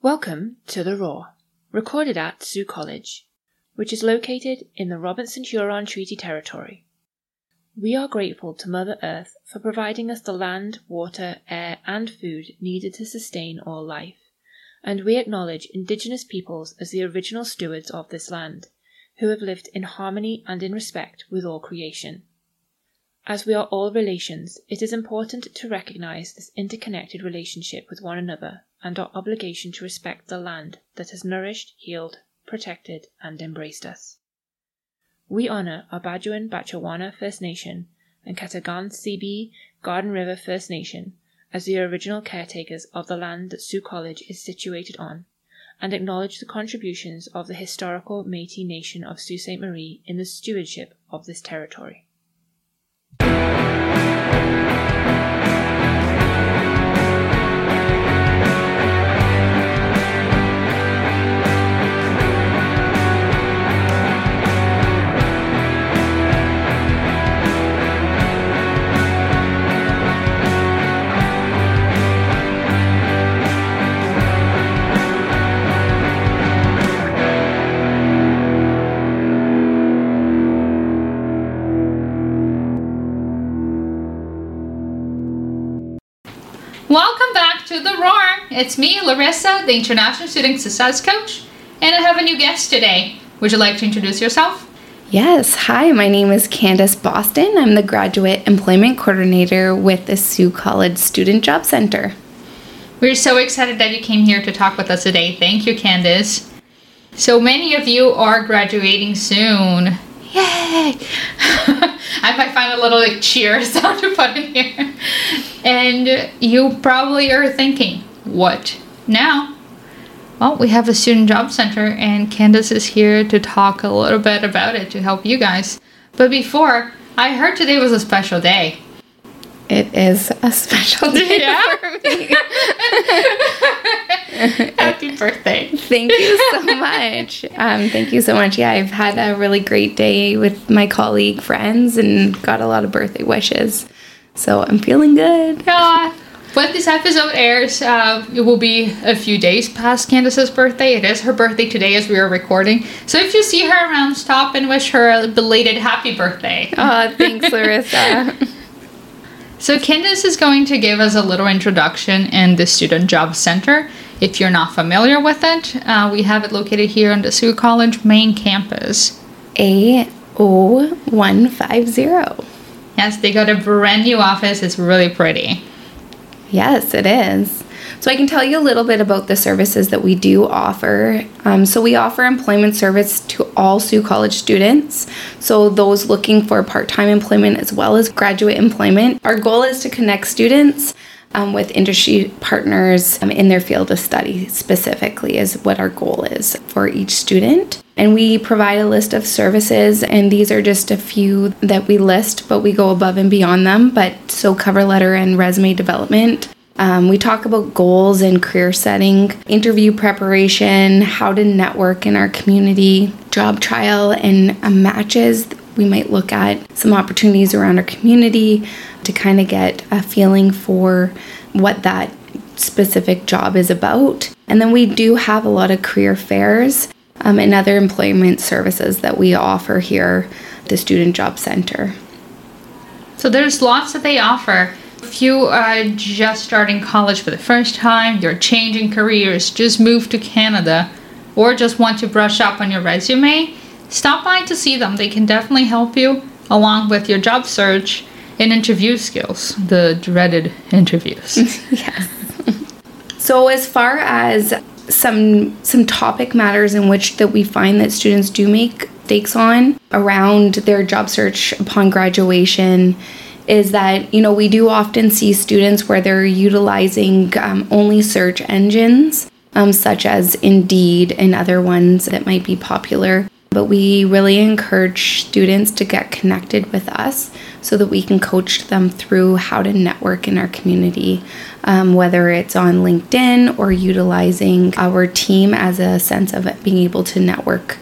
Welcome to The Roar, recorded at Sault College, which is located in the Robinson Huron Treaty Territory. We are grateful to Mother Earth for providing us the land, water, air, and food needed to sustain all life, and we acknowledge Indigenous peoples as the original stewards of this land, who have lived in harmony and in respect with all creation. As we are all relations, it is important to recognize this interconnected relationship with one another and our obligation to respect the land that has nourished, healed, protected, and embraced us. We honor our Bajuan Batchewana First Nation and Katagan Sebi Garden River First Nation as the original caretakers of the land that Sault College is situated on, and acknowledge the contributions of the historical Métis Nation of Sault Ste. Marie in the stewardship of this territory. It's me, Larissa, the International Student Success Coach, and I have a new guest today. Would you like to introduce yourself? Yes, hi, my name is Candace Boston. I'm the Graduate Employment Coordinator with the Sault College Student Job Center. We're so excited that you came here to talk with us today. Thank you, Candace. So many of you are graduating soon. Yay! I might find a little like cheer sound to put in here. And you probably are thinking, what now? Well, we have a student job center, and Candace is here to talk a little bit about it to help you guys. But before, I heard today was a special day. It is a special day Yeah. for me. Happy birthday. thank you so much. Um, thank you so much. Yeah, I've had a really great day with my colleague friends and got a lot of birthday wishes. So I'm feeling good. Yeah. When this episode airs, uh, it will be a few days past Candace's birthday. It is her birthday today as we are recording. So if you see her around, stop and wish her a belated happy birthday. Oh, thanks, Larissa. So Candace is going to give us a little introduction in the Student Job Center. If you're not familiar with it, uh, we have it located here on the Sault College main campus. A0150. Yes, they got a brand new office. It's really pretty. Yes, it is. So I can tell you a little bit about the services that we do offer. Um, so we offer employment service to all Sault College students. So those looking for part-time employment as well as graduate employment. Our goal is to connect students um, with industry partners um, in their field of study specifically is what our goal is for each student. And we provide a list of services, and these are just a few that we list, but we go above and beyond them. But so, cover letter and resume development. Um, we talk about goals and career setting, interview preparation, how to network in our community, job trial, and uh, matches. We might look at some opportunities around our community to kind of get a feeling for what that specific job is about. And then we do have a lot of career fairs um, and other employment services that we offer here at the Student Job Center. So there's lots that they offer. If you are just starting college for the first time, you're changing careers, just moved to Canada, or just want to brush up on your resume, stop by to see them. They can definitely help you along with your job search and interview skills, the dreaded interviews. yes. so as far as some some topic matters in which that we find that students do make mistakes on around their job search upon graduation is that you know we do often see students where they're utilizing um, only search engines um, such as indeed and other ones that might be popular but we really encourage students to get connected with us so that we can coach them through how to network in our community, um, whether it's on LinkedIn or utilizing our team as a sense of being able to network.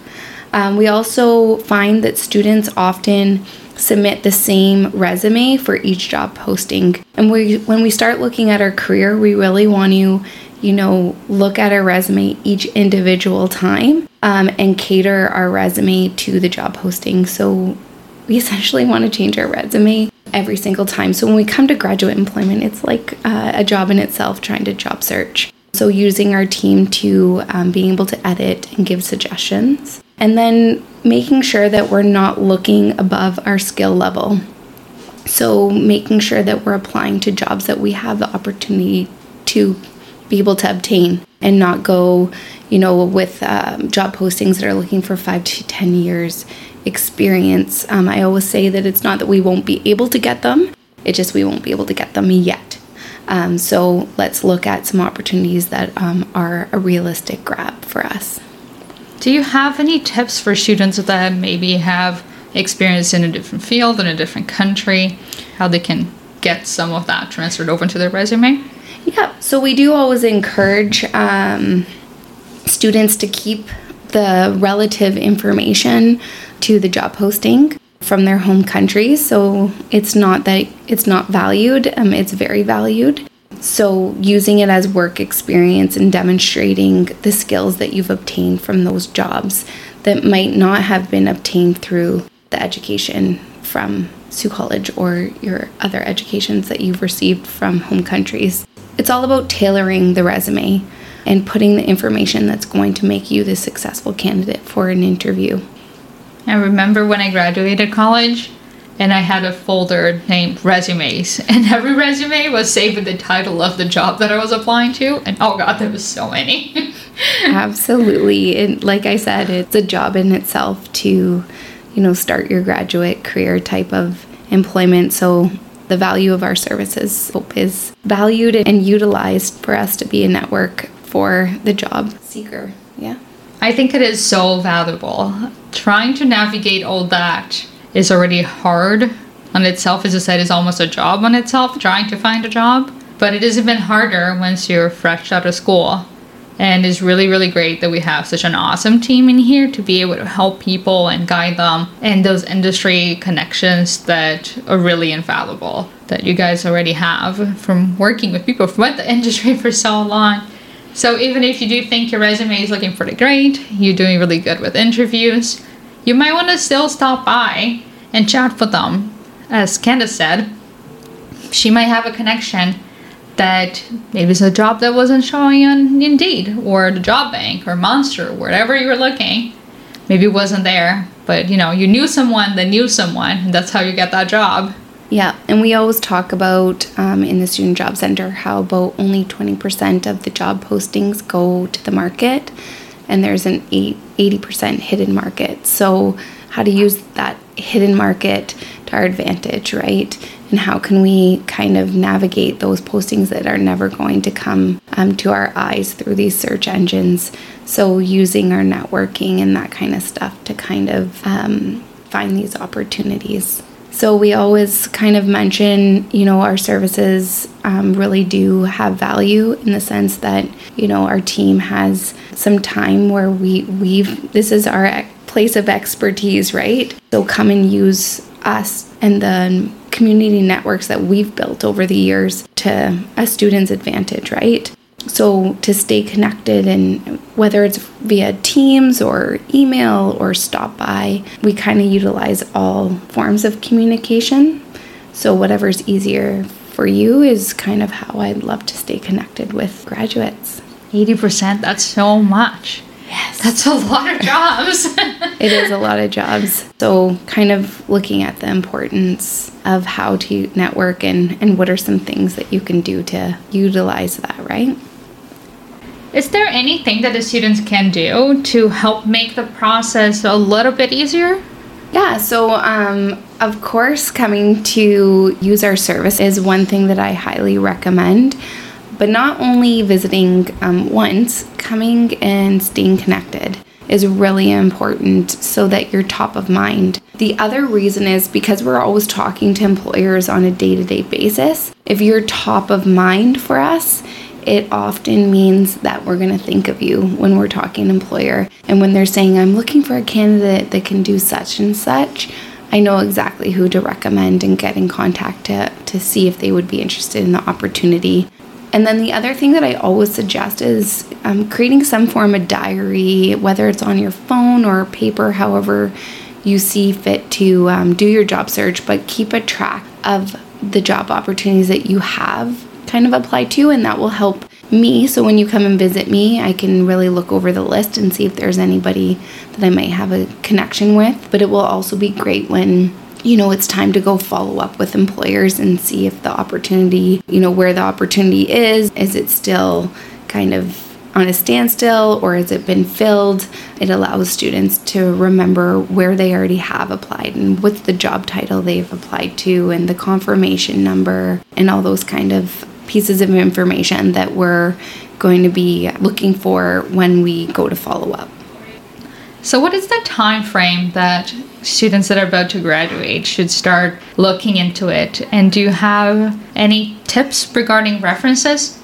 Um, we also find that students often submit the same resume for each job posting. And we, when we start looking at our career, we really want to you know, look at our resume each individual time um, and cater our resume to the job posting. So we essentially want to change our resume every single time. So when we come to graduate employment, it's like uh, a job in itself trying to job search. So using our team to um, being able to edit and give suggestions. And then making sure that we're not looking above our skill level. So making sure that we're applying to jobs that we have the opportunity to be able to obtain and not go, you know, with um, job postings that are looking for five to 10 years experience. Um, I always say that it's not that we won't be able to get them, it's just we won't be able to get them yet. Um, so let's look at some opportunities that um, are a realistic grab for us. Do you have any tips for students that maybe have experience in a different field in a different country, how they can get some of that transferred over to their resume? Yeah, so we do always encourage um, students to keep the relative information to the job posting from their home countries. So it's not that it's not valued, um, it's very valued. So using it as work experience and demonstrating the skills that you've obtained from those jobs that might not have been obtained through the education from Sault College or your other educations that you've received from home countries. It's all about tailoring the resume and putting the information that's going to make you the successful candidate for an interview. I remember when I graduated college and I had a folder named resumes, and every resume was saved with the title of the job that I was applying to. And oh god, there was so many. Absolutely. And like I said, it's a job in itself to, you know, start your graduate career type of employment. So the value of our services hope is valued and utilized for us to be a network for the job seeker. Yeah. I think it is so valuable. Trying to navigate all that is already hard on itself, as I said, is almost a job on itself, trying to find a job. But it is even harder once you're fresh out of school. And it's really, really great that we have such an awesome team in here to be able to help people and guide them and those industry connections that are really infallible that you guys already have from working with people from the industry for so long. So even if you do think your resume is looking pretty great, you're doing really good with interviews, you might want to still stop by and chat with them. As Candace said, she might have a connection that maybe it's a job that wasn't showing on Indeed or the job bank or Monster, wherever you were looking. Maybe it wasn't there, but you know, you knew someone that knew someone, and that's how you get that job. Yeah, and we always talk about um, in the Student Job Center how about only 20% of the job postings go to the market, and there's an 80% hidden market. So, how to use that hidden market to our advantage, right? And how can we kind of navigate those postings that are never going to come um, to our eyes through these search engines? So, using our networking and that kind of stuff to kind of um, find these opportunities. So we always kind of mention, you know, our services um, really do have value in the sense that, you know, our team has some time where we we've this is our place of expertise, right? So come and use us and the community networks that we've built over the years to a student's advantage, right? So to stay connected and whether it's via Teams or email or stop by, we kind of utilize all forms of communication. So whatever's easier for you is kind of how I'd love to stay connected with graduates. 80%, that's so much. Yes. That's a lot of jobs. it is a lot of jobs. So, kind of looking at the importance of how to network and, and what are some things that you can do to utilize that, right? Is there anything that the students can do to help make the process a little bit easier? Yeah, so um, of course, coming to use our service is one thing that I highly recommend. But not only visiting um, once, coming and staying connected is really important so that you're top of mind. The other reason is because we're always talking to employers on a day to day basis. If you're top of mind for us, it often means that we're going to think of you when we're talking employer. And when they're saying, I'm looking for a candidate that can do such and such, I know exactly who to recommend and get in contact to, to see if they would be interested in the opportunity. And then the other thing that I always suggest is um, creating some form of diary, whether it's on your phone or paper, however you see fit to um, do your job search, but keep a track of the job opportunities that you have kind of applied to, and that will help me. So when you come and visit me, I can really look over the list and see if there's anybody that I might have a connection with. But it will also be great when you know, it's time to go follow up with employers and see if the opportunity, you know, where the opportunity is. Is it still kind of on a standstill or has it been filled? It allows students to remember where they already have applied and what's the job title they've applied to and the confirmation number and all those kind of pieces of information that we're going to be looking for when we go to follow up. So what is the time frame that students that are about to graduate should start looking into it? And do you have any tips regarding references?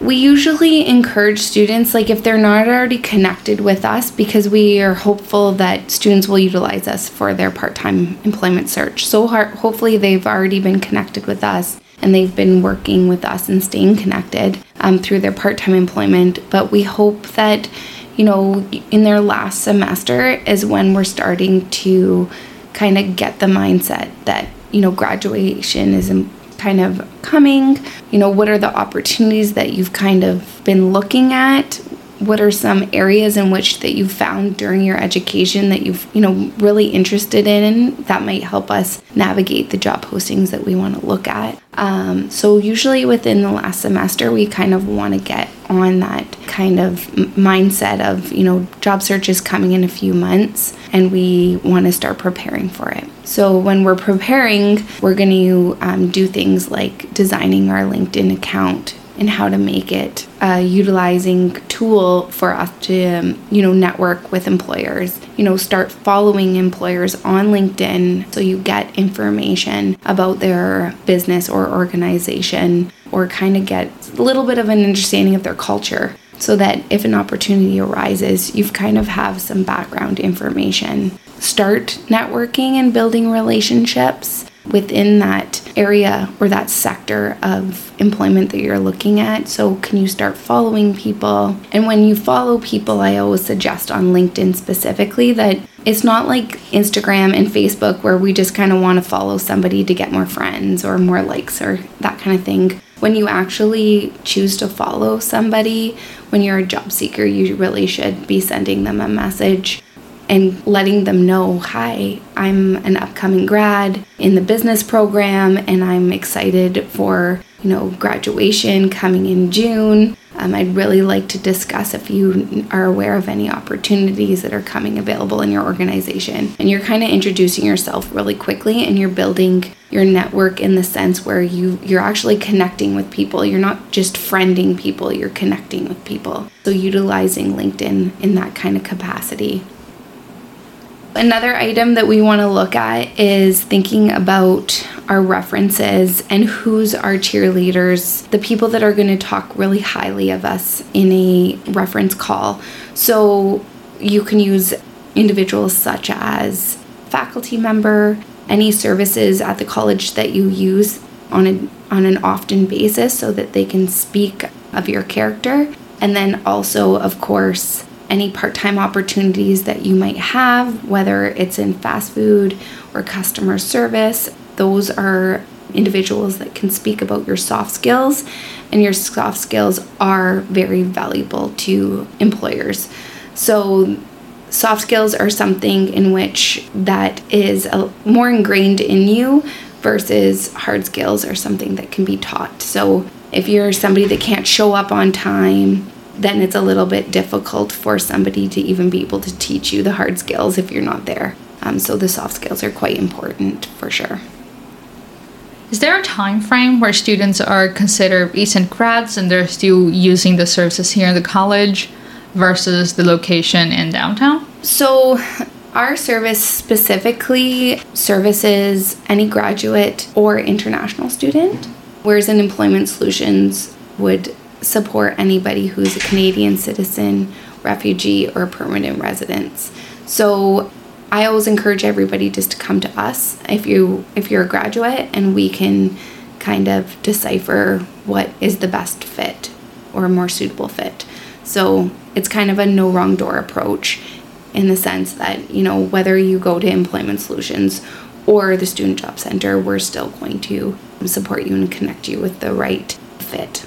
We usually encourage students, like if they're not already connected with us, because we are hopeful that students will utilize us for their part time employment search. So, hopefully, they've already been connected with us and they've been working with us and staying connected um, through their part time employment. But we hope that you know, in their last semester is when we're starting to kind of get the mindset that, you know, graduation is kind of coming. You know, what are the opportunities that you've kind of been looking at? What are some areas in which that you found during your education that you've you know really interested in that might help us navigate the job postings that we want to look at? Um, so usually within the last semester we kind of want to get on that kind of mindset of you know job search is coming in a few months and we want to start preparing for it. So when we're preparing we're going to um, do things like designing our linkedin account and how to make it a utilizing tool for us to um, you know network with employers. You know start following employers on linkedin so you get information about their business or organization or kind of get a little bit of an understanding of their culture so that if an opportunity arises you've kind of have some background information. Start networking and building relationships within that area or that sector of employment that you're looking at. So, can you start following people? And when you follow people, I always suggest on LinkedIn specifically that it's not like Instagram and Facebook where we just kind of want to follow somebody to get more friends or more likes or that kind of thing. When you actually choose to follow somebody, when you're a job seeker, you really should be sending them a message and letting them know hi, I'm an upcoming grad in the business program and I'm excited for, you know, graduation coming in June. Um, I'd really like to discuss if you are aware of any opportunities that are coming available in your organization. And you're kind of introducing yourself really quickly and you're building your network in the sense where you you're actually connecting with people. You're not just friending people, you're connecting with people. So utilizing LinkedIn in that kind of capacity. Another item that we want to look at is thinking about our references and who's our cheerleaders, the people that are going to talk really highly of us in a reference call. So you can use individuals such as faculty member, any services at the college that you use on an on an often basis so that they can speak of your character and then also of course any part time opportunities that you might have, whether it's in fast food or customer service. Those are individuals that can speak about your soft skills, and your soft skills are very valuable to employers. So, soft skills are something in which that is a, more ingrained in you versus hard skills are something that can be taught. So, if you're somebody that can't show up on time, then it's a little bit difficult for somebody to even be able to teach you the hard skills if you're not there. Um, so the soft skills are quite important for sure. Is there a time frame where students are considered recent grads and they're still using the services here in the college versus the location in downtown? So our service specifically services any graduate or international student, whereas in Employment Solutions would support anybody who's a Canadian citizen, refugee, or permanent resident. So I always encourage everybody just to come to us if you if you're a graduate and we can kind of decipher what is the best fit or a more suitable fit. So it's kind of a no wrong door approach in the sense that, you know, whether you go to Employment Solutions or the Student Job Center, we're still going to support you and connect you with the right fit.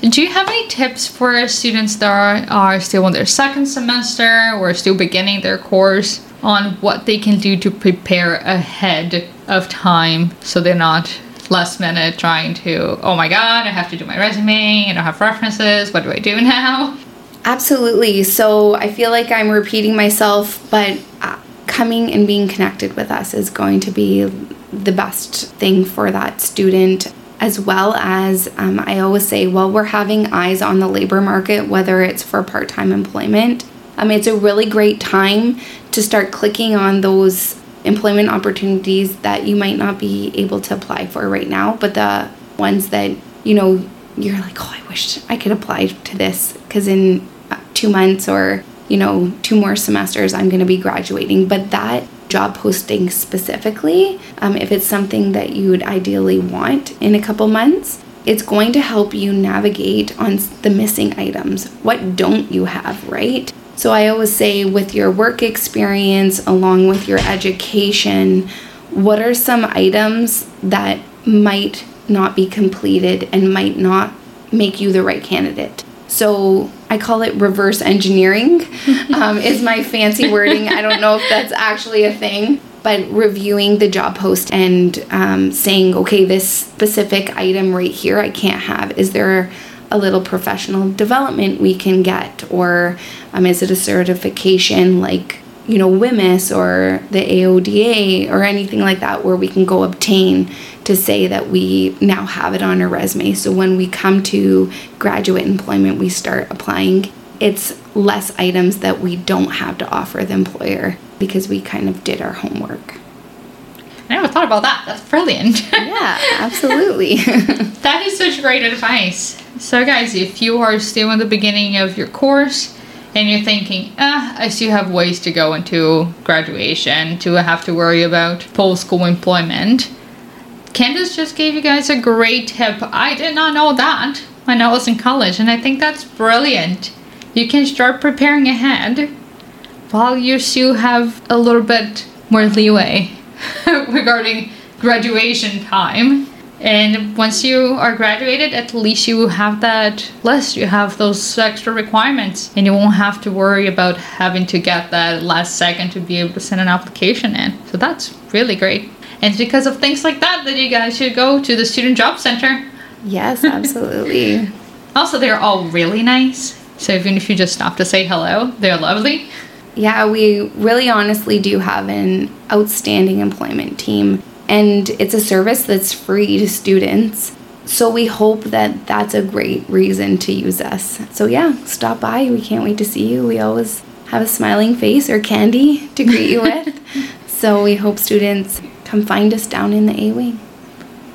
Do you have any tips for students that are, are still in their second semester or still beginning their course on what they can do to prepare ahead of time so they're not last minute trying to, oh my god, I have to do my resume, I don't have references, what do I do now? Absolutely. So I feel like I'm repeating myself, but uh, coming and being connected with us is going to be the best thing for that student as well as um, I always say, while we're having eyes on the labor market, whether it's for part time employment, um, it's a really great time to start clicking on those employment opportunities that you might not be able to apply for right now, but the ones that, you know, you're like, oh, I wish I could apply to this because in uh, two months or, you know, two more semesters, I'm going to be graduating. But that job posting specifically, um, if it's something that you would ideally want in a couple months, it's going to help you navigate on the missing items. What don't you have, right? So I always say, with your work experience along with your education, what are some items that might not be completed and might not make you the right candidate? So I call it reverse engineering, um, is my fancy wording. I don't know if that's actually a thing, but reviewing the job post and um, saying, okay, this specific item right here I can't have. Is there a little professional development we can get? Or um, is it a certification like, you know, WHMIS or the AODA or anything like that where we can go obtain to say that we now have it on our resume. So when we come to graduate employment, we start applying. It's less items that we don't have to offer the employer because we kind of did our homework. I never thought about that. That's brilliant. yeah, absolutely. that is such great advice. So, guys, if you are still in the beginning of your course and you're thinking, ah, I still have ways to go into graduation to have to worry about post school employment, Candace just gave you guys a great tip. I did not know that when I was in college, and I think that's brilliant. You can start preparing ahead while you still have a little bit more leeway regarding graduation time. And once you are graduated, at least you have that list. You have those extra requirements, and you won't have to worry about having to get that last second to be able to send an application in. So that's really great. And it's because of things like that that you guys should go to the Student Job Center. Yes, absolutely. also, they're all really nice. So even if you just stop to say hello, they're lovely. Yeah, we really honestly do have an outstanding employment team, and it's a service that's free to students. So we hope that that's a great reason to use us. So yeah, stop by. We can't wait to see you. We always have a smiling face or candy to greet you with. so we hope students come find us down in the A Wing.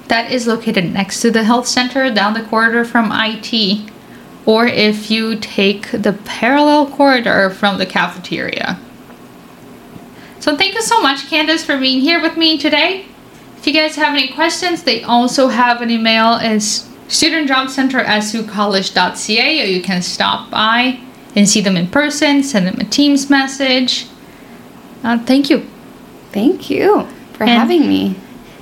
That is located next to the health center down the corridor from IT, or if you take the parallel corridor from the cafeteria. So, thank you so much, Candace, for being here with me today. If you guys have any questions, they also have an email is studentjobcenter at saultcollege.ca, or you can stop by and see them in person, send them a Teams message. Uh, thank you. Thank you for and having me.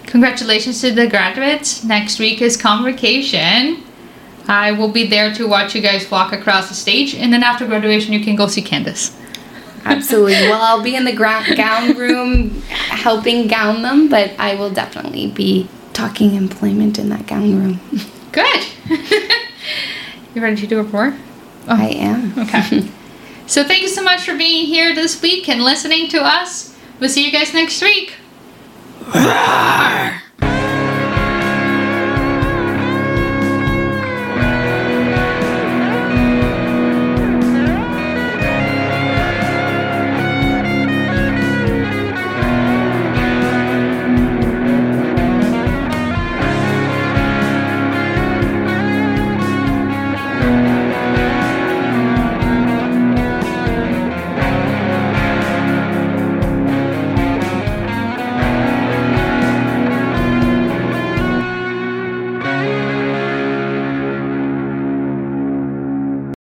Congratulations to the graduates. Next week is convocation. I will be there to watch you guys walk across the stage, and then after graduation, you can go see Candace. Absolutely. well, I'll be in the gra- gown room helping gown them, but I will definitely be talking employment in that gown room. Good. you ready to do a pour? Oh. I am. Okay. so, thank you so much for being here this week and listening to us. We'll see you guys next week. Roar!